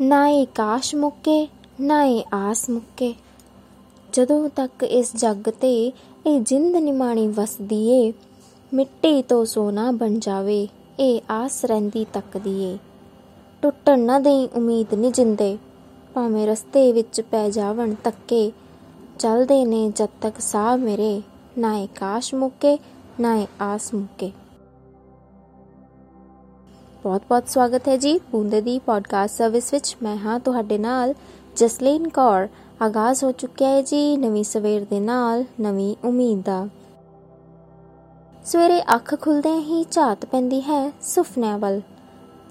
ਨਾ ਏ ਕਾਸ਼ ਮੁੱਕੇ, ਨਾ ਏ ਆਸ ਮੁੱਕੇ। ਜਦੋਂ ਤੱਕ ਇਸ ਜੱਗ ਤੇ ਇਹ ਜਿੰਦ ਨਿਮਾਣੀ ਵਸਦੀ ਏ, ਮਿੱਟੀ ਤੋਂ ਸੋਨਾ ਬਣ ਜਾਵੇ, ਇਹ ਆਸ ਰਹਿੰਦੀ ਤੱਕਦੀ ਏ। ਟੁੱਟਣ ਨਾ ਦੇਈ ਉਮੀਦ ਨੀ ਜਿੰਦੇ, ਭਾਵੇਂ ਰਸਤੇ ਵਿੱਚ ਪੈ ਜਾਵਣ ਤੱਕੇ ਚੱਲਦੇ ਨੇ ਜਦ ਤੱਕ ਸਾਹ ਮੇਰੇ, ਨਾ ਏ ਕਾਸ਼ ਮੁੱਕੇ, ਨਾ ਏ ਆਸ ਮੁੱਕੇ। ਬਹੁਤ-ਬਹੁਤ ਸਵਾਗਤ ਹੈ ਜੀ। ਬੂੰਦੇ ਦੀ ਪੋਡਕਾਸਟ ਸਰਵਿਸ ਵਿੱਚ ਮੈਂ ਹਾਂ ਤੁਹਾਡੇ ਨਾਲ ਜਸਲੀਨ ਕੌਰ। ਆਗਾਜ਼ ਹੋ ਚੁੱਕਿਆ ਹੈ ਜੀ ਨਵੀਂ ਸਵੇਰ ਦੇ ਨਾਲ ਨਵੀਂ ਉਮੀਦ ਦਾ। ਸਵੇਰੇ ਅੱਖ ਖੁੱਲਦੇ ਹੀ ਝਾਤ ਪੈਂਦੀ ਹੈ ਸੁਪਨਿਆਂ ਵੱਲ।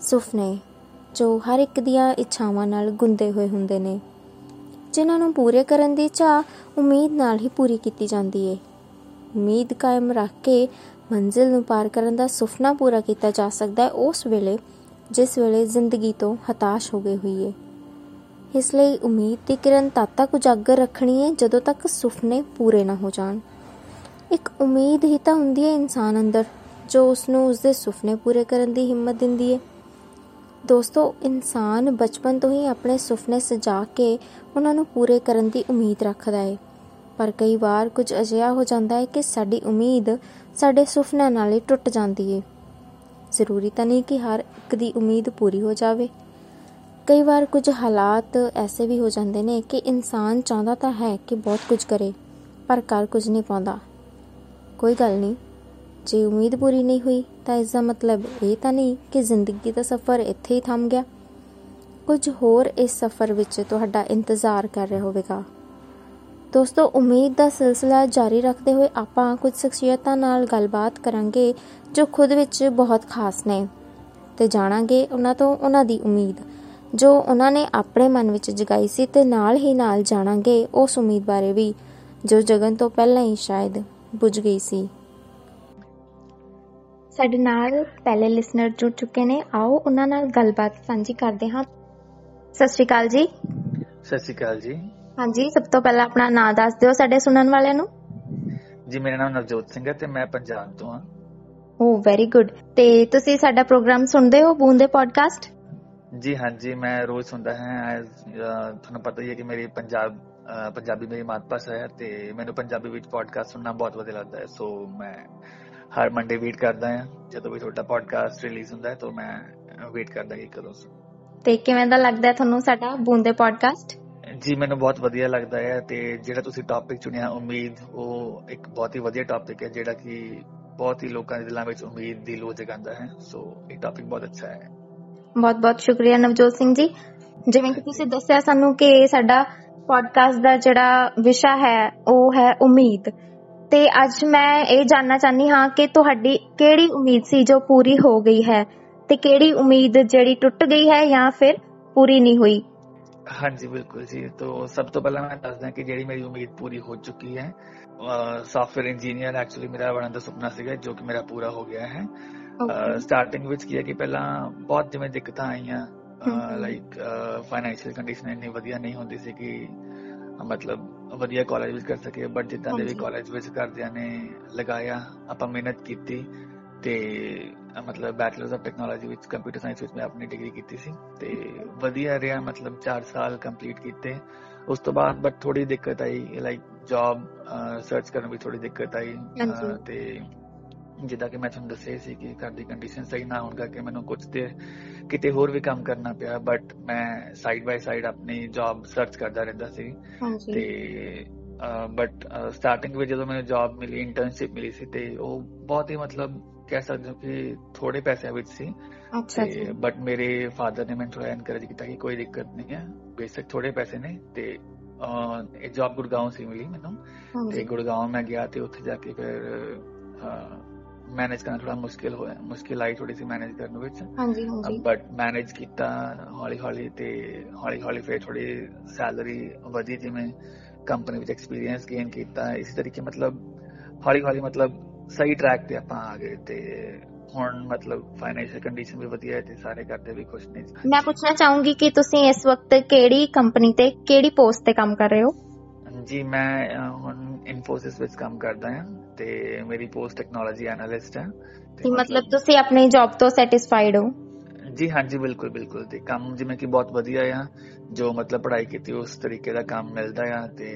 ਸੁਪਨੇ ਜੋ ਹਰ ਇੱਕ ਦੀਆਂ ਇੱਛਾਵਾਂ ਨਾਲ ਗੁੰਦੇ ਹੋਏ ਹੁੰਦੇ ਨੇ। ਜਿਨ੍ਹਾਂ ਨੂੰ ਪੂਰੇ ਕਰਨ ਦੀ ਚਾਹ ਉਮੀਦ ਨਾਲ ਹੀ ਪੂਰੀ ਕੀਤੀ ਜਾਂਦੀ ਏ। ਉਮੀਦ ਕਾਇਮ ਰੱਖ ਕੇ ਮੰਜ਼ਿਲ ਨੂੰ ਪਾਰ ਕਰਨ ਦਾ ਸੁਪਨਾ ਪੂਰਾ ਕੀਤਾ ਜਾ ਸਕਦਾ ਹੈ, ਉਸ ਵੇਲੇ, ਜਿਸ ਵੇਲੇ ਜ਼ਿੰਦਗੀ ਤੋਂ ਹਤਾਸ਼ ਹੋ ਗਈ ਹੋਈ ਏ ਇਸ ਲਈ ਉਮੀਦ ਦੀ ਕਿਰਨ ਤਦ ਤੱਕ ਉਜਾਗਰ ਰੱਖਣੀ ਹੈ, ਜਦੋਂ ਤੱਕ ਸੁਪਨੇ ਪੂਰੇ ਨਾ ਹੋ ਜਾਣ। ਇੱਕ ਉਮੀਦ ਹੀ ਤਾਂ ਹੁੰਦੀ ਹੈ ਇਨਸਾਨ ਅੰਦਰ, ਜੋ ਉਸ ਨੂੰ ਉਸਦੇ ਸੁਪਨੇ ਪੂਰੇ ਕਰਨ ਦੀ ਹਿੰਮਤ ਦਿੰਦੀ ਹੈ। ਦੋਸਤੋ, ਇਨਸਾਨ ਬਚਪਨ ਤੋਂ ਹੀ ਆਪਣੇ ਸੁਪਨੇ ਸਜਾ ਕੇ ਉਹਨਾਂ ਨੂੰ ਪੂਰੇ ਕਰਨ ਦੀ ਉਮੀਦ ਰੱਖਦਾ ਹੈ। ਪਰ ਕਈ ਵਾਰ ਕੁਝ ਅਜਿਹਾ ਹੋ ਜਾਂਦਾ ਹੈ ਕਿ ਸਾਡੀ ਉਮੀਦ ਸਾਡੇ ਸੁਪਨਿਆਂ ਨਾਲ ਹੀ ਟੁੱਟ ਜਾਂਦੀ ਹੈ ਜ਼ਰੂਰੀ ਤਾਂ ਨਹੀਂ ਕਿ ਹਰ ਇੱਕ ਦੀ ਉਮੀਦ ਪੂਰੀ ਹੋ ਜਾਵੇ। ਕਈ ਵਾਰ ਕੁਝ ਹਾਲਾਤ ਐਸੇ ਵੀ ਹੋ ਜਾਂਦੇ ਨੇ ਕਿ ਇਨਸਾਨ ਚਾਹੁੰਦਾ ਤਾਂ ਹੈ ਕਿ ਬਹੁਤ ਕੁਝ ਕਰੇ, ਪਰ ਕਰ ਕੁਝ ਨਹੀਂ ਪਾਉਂਦਾ। ਕੋਈ ਗੱਲ ਨਹੀਂ, ਜੇ ਉਮੀਦ ਪੂਰੀ ਨਹੀਂ ਹੋਈ ਤਾਂ ਇਸ ਦਾ ਮਤਲਬ ਇਹ ਤਾਂ ਨਹੀਂ ਕਿ ਜ਼ਿੰਦਗੀ ਦਾ ਸਫ਼ਰ ਇੱਥੇ ਹੀ ਥੰਮ ਗਿਆ। ਕੁਝ ਹੋਰ ਇਸ ਸਫ਼ਰ ਵਿੱਚ ਤੁਹਾਡਾ ਇੰਤਜ਼ਾਰ ਕਰ ਰਿਹਾ ਹੋਵੇਗਾ। ਦੋਸਤੋ ਉਮੀਦ ਦਾ ਸਿਲਸਿਲਾ ਜਾਰੀ ਰੱਖਦੇ ਹੋਏ ਆਪਾਂ ਕੁਝ ਸ਼ਖਸੀਅਤਾਂ ਨਾਲ ਗੱਲਬਾਤ ਕਰਾਂਗੇ ਜੋ ਖੁਦ ਵਿੱਚ ਬਹੁਤ ਖਾਸ ਨੇ ਤੇ ਜਾਣਾਂਗੇ ਉਹਨਾਂ ਤੋਂ ਉਹਨਾਂ ਦੀ ਉਮੀਦ। ਜੋ ਉਹਨਾਂ ਨੇ ਆਪਣੇ ਮਨ ਵਿੱਚ ਜਗਾਈ ਸੀ ਤੇ ਨਾਲ ਹੀ ਨਾਲ ਜਾਣਾਂਗੇ ਉਸ ਉਮੀਦ ਬਾਰੇ ਵੀ ਜੋ ਜਗਨ ਤੋਂ ਪਹਿਲਾਂ ਹੀ ਸ਼ਾਇਦ ਬੁਝ ਗਈ ਸੀ। ਸਾਡੇ ਨਾਲ ਪਹਿਲੇ ਲਿਸਨਰ ਜੁੜ ਚੁੱਕੇ ਨੇ। ਆਓ ਉਹਨਾਂ ਨਾਲ ਗੱਲਬਾਤ ਸਾਂਝੀ ਕਰਦੇ ਹਾਂ। ਸਤਿ ਸ਼੍ਰੀ ਅਕਾਲ ਜੀ। ਸਤਿ ਸ਼੍ਰੀ ਅਕਾਲ ਜੀ। ਹਾਂਜੀ ਸਭ ਤੋਂ ਪਹਿਲਾਂ ਆਪਣਾ ਨਾਮ ਦੱਸ ਦਿਓ ਸਾਡੇ ਸੁਣਨ ਵਾਲਿਆਂ ਨੂੰ। ਜੀ ਮੇਰਾ ਨਾਮ ਨਵਜੋਤ ਸਿੰਘ ਹੈ ਤੇ ਮੈਂ ਪੰਜਾਬ ਤੋਂ ਹਾਂ। ਓ ਵੈਰੀ ਗੁੱਡ ਤੇ ਤੁਸੀਂ ਸਾਡਾ ਪ੍ਰੋਗਰਾਮ ਸੁਣਦੇ ਹੋ ਬੂੰਦੇ ਪੋਡਕਾਸਟ ਜੀ ਹਾਂਜੀ ਮੈਂ ਰੋਜ਼ ਸੁਣਦਾ ਹਾਂ। ਤੁਹਾਨੂੰ ਪਤਾ ਹੀ ਹੈ ਕਿ ਮੇਰੀ ਪੰਜਾਬ ਪੰਜਾਬੀ ਮੇਰੀ ਮਾਤ ਭਾਸ਼ਾ ਹੈ ਤੇ ਮੈਨੂੰ ਪੰਜਾਬੀ ਵਿੱਚ ਪੋਡਕਾਸਟ ਸੁਣਨਾ ਬਹੁਤ ਵਧੀਆ ਲੱਗਦਾ ਹੈ। ਸੋ ਮੈਂ ਹਰ ਮੰਡੇ ਵੇਟ ਕਰਦਾ ਹਾਂ। ਜਦੋਂ ਵੀ ਤੁਹਾਡਾ ਪੋਡਕਾਸਟ ਰਿਲੀਜ਼ ਹੁੰਦਾ ਹੈ ਤਾਂ ਮੈਂ ਵੇਟ ਕਰਦਾ ਕਿ ਕਦੋਂ ਤੇ ਕਿਵੇਂ ਦਾ ਲੱਗਦਾ ਤੁਹਾਨੂੰ ਸਾਡਾ ਬੂੰਦੇ ਪੋਡਕਾਸਟ ਜੀ, ਮੈਨੂੰ ਬਹੁਤ ਵਧੀਆ ਲੱਗਦਾ ਹੈ ਤੇ ਜਿਹੜਾ ਤੁਸੀਂ ਟੌਪਿਕ ਚੁਣਿਆ, ਉਮੀਦ, ਉਹ ਇੱਕ ਬਹੁਤ ਹੀ ਵਧੀਆ ਟੌਪਿਕ ਹੈ, ਜਿਹੜਾ ਕਿ ਬਹੁਤ ਹੀ ਲੋਕਾਂ ਦੇ ਦਿਲਾਂ ਵਿੱਚ ਉਮੀਦ ਦੀ ਲੋ ਜਗਾਉਂਦਾ ਹੈ। ਸੋ ਇਹ ਟੌਪਿਕ ਬਹੁਤ ਅੱਛਾ ਹੈ। ਬਹੁਤ-ਬਹੁਤ ਸ਼ੁਕਰੀਆ ਨਵਜੋਤ ਸਿੰਘ ਜੀ। ਜਿਵੇਂ ਕਿ ਤੁਸੀਂ ਦੱਸਿਆ ਸਾਨੂੰ ਕਿ ਸਾਡਾ ਪੋਡਕਾਸਟ ਦਾ ਜਿਹੜਾ ਵਿਸ਼ਾ ਹੈ, ਉਹ ਹੈ ਉਮੀਦ। ਤੇ ਅੱਜ ਮੈਂ ਇਹ ਜਾਨਣਾ ਚਾਹਨੀ ਹਾਂ ਕਿ ਤੁਹਾਡੀ ਕਿਹੜੀ ਉਮੀਦ ਸੀ ਜੋ ਪੂਰੀ ਹੋ ਗਈ ਹੈ? ਤੇ ਕਿਹੜੀ ਉਮੀਦ ਜਿਹੜੀ ਟੁੱਟ ਗਈ ਹੈ ਜਾਂ ਫਿਰ ਪੂਰੀ ਨਹੀਂ ਹੋਈ? ਹਾਂਜੀ ਬਿਲਕੁਲ ਜੀ ਤੋਂ ਸਭ ਤੋਂ ਪਹਿਲਾਂ ਮੈਂ ਦੱਸਦਾ ਕਿ ਜਿਹੜੀ ਮੇਰੀ ਉਮੀਦ ਪੂਰੀ ਹੋ ਚੁੱਕੀ ਹੈ ਸੌਫਟਵੇਅਰ ਇੰਜੀਨੀਅਰ ਐਕਚੁਅਲੀ ਮੇਰਾ ਬਣਨ ਦਾ ਸੁਪਨਾ ਸੀਗਾ ਜੋ ਕਿ ਮੇਰਾ ਪੂਰਾ ਹੋ ਗਿਆ ਹੈ ਸਟਾਰਟਿੰਗ ਵਿੱਚ ਕੀ ਹੈ ਕਿ ਪਹਿਲਾਂ ਬਹੁਤ ਜਿਵੇਂ ਦਿੱਕਤਾਂ ਆਈਆਂ ਹਮ। ਲਾਈਕ ਫਾਈਨੈਂਸ਼ੀਅਲ ਕੰਡੀਸ਼ਨ ਇੰਨੀ ਵਧੀਆ ਨਹੀਂ ਹੁੰਦੀ ਸੀ ਕਿ ਮਤਲਬ ਵਧੀਆ ਕਾਲਜ ਵਿੱਚ ਕਰ ਸਕੇ ਬਟ ਜਿੱਦਾਂ ਦੇ ਵੀ ਹਾਂਜੀ। ਕਾਲਜ ਵਿੱਚ ਘਰਦਿਆਂ ਨੇ ਲਗਾਇਆ ਆਪਾਂ ਮਿਹਨਤ ਕੀਤੀ ਤੇ ਮਤਲਬ ਬੈਚਲਰਸ ਆਫ ਟੈਕਨੋਲੋਜੀ ਵਿੱਚ ਕੰਪਿਊਟਰ ਸਾਇੰਸ ਵਿੱਚ ਮੈਂ ਆਪਣੀ ਡਿਗਰੀ ਕੀਤੀ ਸੀ। ਤੇ ਵਧੀਆ ਰਿਹਾ ਮਤਲਬ 4 ਸਾਲ ਕੰਪਲੀਟ ਕੀਤੇ। ਉਸ ਤੋਂ ਬਾਅਦ ਬਟ ਥੋੜੀ ਦਿੱਕਤ ਆਈ ਲਾਈਕ ਜੌਬ ਸਰਚ ਕਰਨ ਵਿੱਚ ਥੋੜੀ ਦਿੱਕਤ ਆਈ। ਤੇ ਜਿੱਦਾਂ ਕਿ ਮੈਂ ਤੁਹਾਨੂੰ ਦੱਸਿਆ ਸੀ ਕਿ ਘਰ ਦੀ ਕੰਡੀਸ਼ਨ ਸਹੀ ਨਾ ਹੋਣ ਕਰਕੇ ਮੈਨੂੰ ਕੁਝ ਤੇ ਕਿਤੇ ਹੋਰ ਵੀ ਕੰਮ ਕਰਨਾ ਪਿਆ। ਬਟ ਮੈਂ ਸਾਈਡ ਬਾਈ ਸਾਈਡ ਆਪਣੀ ਜੌਬ ਸਰਚ ਕਰਦਾ ਰਹਿੰਦਾ ਸੀ। ਤੇ ਬਟ ਸਟਾਰਟਿੰਗ ਵਿੱਚ ਜਦੋਂ ਮੈਨੂੰ ਜੌਬ ਮਿਲੀ ਇੰਟਰਨਸ਼ਿਪ ਮਿਲੀ ਸੀ ਤੇ ਉਹ ਬਹੁਤ ਹੀ ਮਤਲਬ ਕਹਿ ਸਕਦੇ ਹੋ ਕਿ ਥੋੜੇ ਪੈਸਿਆਂ ਵਿੱਚ ਸੀ। ਅੱਛਾ ਜੀ। ਬਟ ਮੇਰੇ ਫਾਦਰ ਨੇ ਮੈਨੂੰ ਥੋੜਾ ਐਨਕਰੇਜ ਕੀਤਾ ਕਿ ਕੋਈ ਦਿੱਕਤ ਨਹੀਂ ਹੈ। ਬੇਸਿਕ ਥੋੜੇ ਪੈਸੇ ਨੇ ਤੇ ਇਹ ਜੌਬ ਗੁੜਗਾਉਂ ਸੀ ਮਿਲੀ ਮੈਨੂੰ। ਤੇ ਹਾਂਜੀ ਗੁੜਗਾਉਂ ਮੈਂ ਗਿਆ ਤੇ ਉੱਥੇ ਜਾ ਕੇ ਫਿਰ ਮੈਨੇਜ ਕਰਨਾ ਥੋੜਾ ਮੁਸ਼ਕਿਲ ਹੋਇਆ ਮੁਸ਼ਕਿਲ ਆਈ ਥੋੜੀ ਸੀ ਮੈਨੇਜ ਕਰਨ ਵਿੱਚ। ਹਾਂਜੀ ਹਾਂਜੀ। ਬਟ ਮੈਨੇਜ ਕੀਤਾ ਹੌਲੀ ਹੌਲੀ ਤੇ ਹੌਲੀ ਹੌਲੀ ਫਿਰ ਥੋੜੀ ਸੈਲਰੀ ਵਧੀ ਜਿਵੇਂ ਕੰਪਨੀ ਵਿੱਚ ਐਕਸਪੀਰੀਅੰਸ ਗੇਨ ਕੀਤਾ। ਇਸੇ ਤਰੀਕੇ ਮਤਲਬ ਹੌਲੀ ਹੌਲੀ ਮਤਲਬ ਸਹੀ ਟਰੈਕ ਤੇ ਆਪਾਂ ਆ ਗਏ ਤੇ ਹੁਣ ਮਤਲਬ ਫਾਈਨੈਂਸ਼ੀਅਲ ਕੰਡੀਸ਼ਨ ਵੀ ਵਧੀਆ ਹੈ ਤੇ ਸਾਰੇ ਕਰਦੇ ਵੀ ਖੁਸ਼ ਨੇ। ਮੈਂ ਪੁੱਛਣਾ ਚਾਹੂੰਗੀ ਕਿ ਤੁਸੀਂ ਇਸ ਵਕਤ ਕਿਹੜੀ ਕੰਪਨੀ ਤੇ ਕਿਹੜੀ ਪੋਸਟ ਤੇ ਕੰਮ ਕਰ ਰਹੇ ਹੋ? ਜੀ ਮੈਂ ਹੁਣ ਇਨਫੋਸਿਸ ਵਿੱਚ ਕੰਮ ਕਰਦਾ ਹਾਂ ਤੇ ਮੇਰੀ ਪੋਸਟ ਟੈਕਨੋਲੋਜੀ ਐਨਾਲਿਸਟ ਹੈ ਤੇ ਮਤਲਬ ਤੁਸੀਂ ਆਪਣੀ ਜੌਬ ਤੋਂ ਸੈਟੀਸਫਾਈਡ ਹੋ? ਜੀ ਹਾਂਜੀ ਬਿਲਕੁਲ ਬਿਲਕੁਲ ਤੇ ਕੰਮ ਜਿਵੇਂ ਕਿ ਬਹੁਤ ਵਧੀਆ ਆ ਜੋ ਮਤਲਬ ਪੜ੍ਹਾਈ ਕੀਤੀ ਉਸ ਤਰੀਕੇ ਦਾ ਕੰਮ ਮਿਲਦਾ ਆ ਤੇ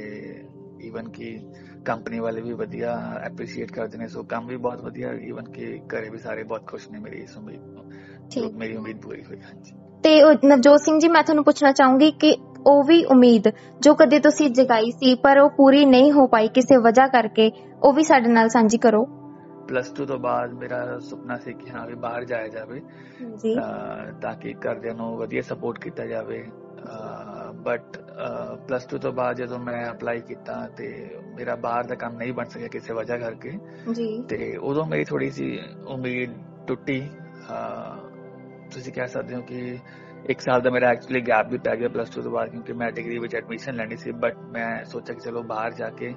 ਈਵਨ ਕਿ ਕੰਪਨੀ ਵਾਲੇ ਵੀ ਵਧੀਆ ਐਪਰੀਸ਼ੀਏਟ ਕਰਦੇ ਨੇ ਸੋ ਕੰਮ ਵੀ ਬਹੁਤ ਵਧੀਆ ਈਵਨ ਕਿ ਘਰੇ ਵੀ ਸਾਰੇ ਬਹੁਤ ਖੁਸ਼ ਨੇ ਮੇਰੀ ਇਸ ਉਮੀਦ ਤੋਂ। ਠੀਕ। ਮੇਰੀ ਉਮੀਦ ਪੂਰੀ ਹੋਈ ਹਾਂਜੀ। ਤੇ ਨਵਜੋਤ ਸਿੰਘ ਜੀ ਮੈਂ ਤੁਹਾਨੂੰ ਪੁੱਛਣਾ ਚਾਹੂੰਗੀ ਕਿ ਉਹ ਵੀ ਉਮੀਦ ਜੋ ਕਦੇ ਤੁਸੀਂ ਜਗਾਈ ਸੀ ਪਰ ਉਹ ਪੂਰੀ ਨਹੀਂ ਹੋ ਪਾਈ ਕਿਸੇ ਵਜ੍ਹਾ ਕਰਕੇ ਉਹ ਵੀ ਸਾਡੇ ਨਾਲ ਸਾਂਝੀ ਕਰੋ। ਪਲੱਸ 2 ਤੋਂ ਬਾਅਦ ਮੇਰਾ ਸੁਪਨਾ ਸੀ ਕਿ ਹਾਂ ਵੀ ਬਾਹਰ ਜਾਇਆ ਜਾਵੇ ਜੀ। ਤਾਂ ਕਿ ਘਰਦਿਆਂ ਨੂੰ ਵਧੀਆ ਸਪੋਰਟ ਕੀਤਾ ਜਾਵੇ ਬਟ ਪਲੱਸ 2 ਤੋਂ ਬਾਅਦ ਜਦੋਂ ਮੈਂ ਅਪਲਾਈ ਕੀਤਾ ਤੇ ਮੇਰਾ ਬਾਹਰ ਦਾ ਕੰਮ ਨਹੀਂ ਬਣ ਸਕਿਆ ਕਿਸੇ ਵਜ੍ਹਾ ਕਰਕੇ ਜੀ। ਤੇ ਉਦੋਂ ਮੇਰੀ ਥੋੜੀ ਸੀ ਉਮੀਦ ਟੁੱਟੀ। ਤੁਸੀਂ ਕਹਿ ਸਕਦੇ ਹੋ ਕਿ ਇੱਕ ਸਾਲ ਦਾ ਮੇਰਾ ਐਕਚੁਅਲੀ ਗੈਪ ਵੀ ਪੈ ਗਿਆ ਪਲੱਸ 2 ਤੋਂ ਬਾਅਦ ਕਿਉਂਕਿ ਮੈਂ ਡਿਗਰੀ ਵਿੱਚ ਐਡਮਿਸ਼ਨ ਲੈਣੀ ਸੀ ਬਟ ਮੈਂ ਸੋਚਿਆ ਕਿ ਚਲੋ ਬਾਹਰ ਜਾ ਕੇ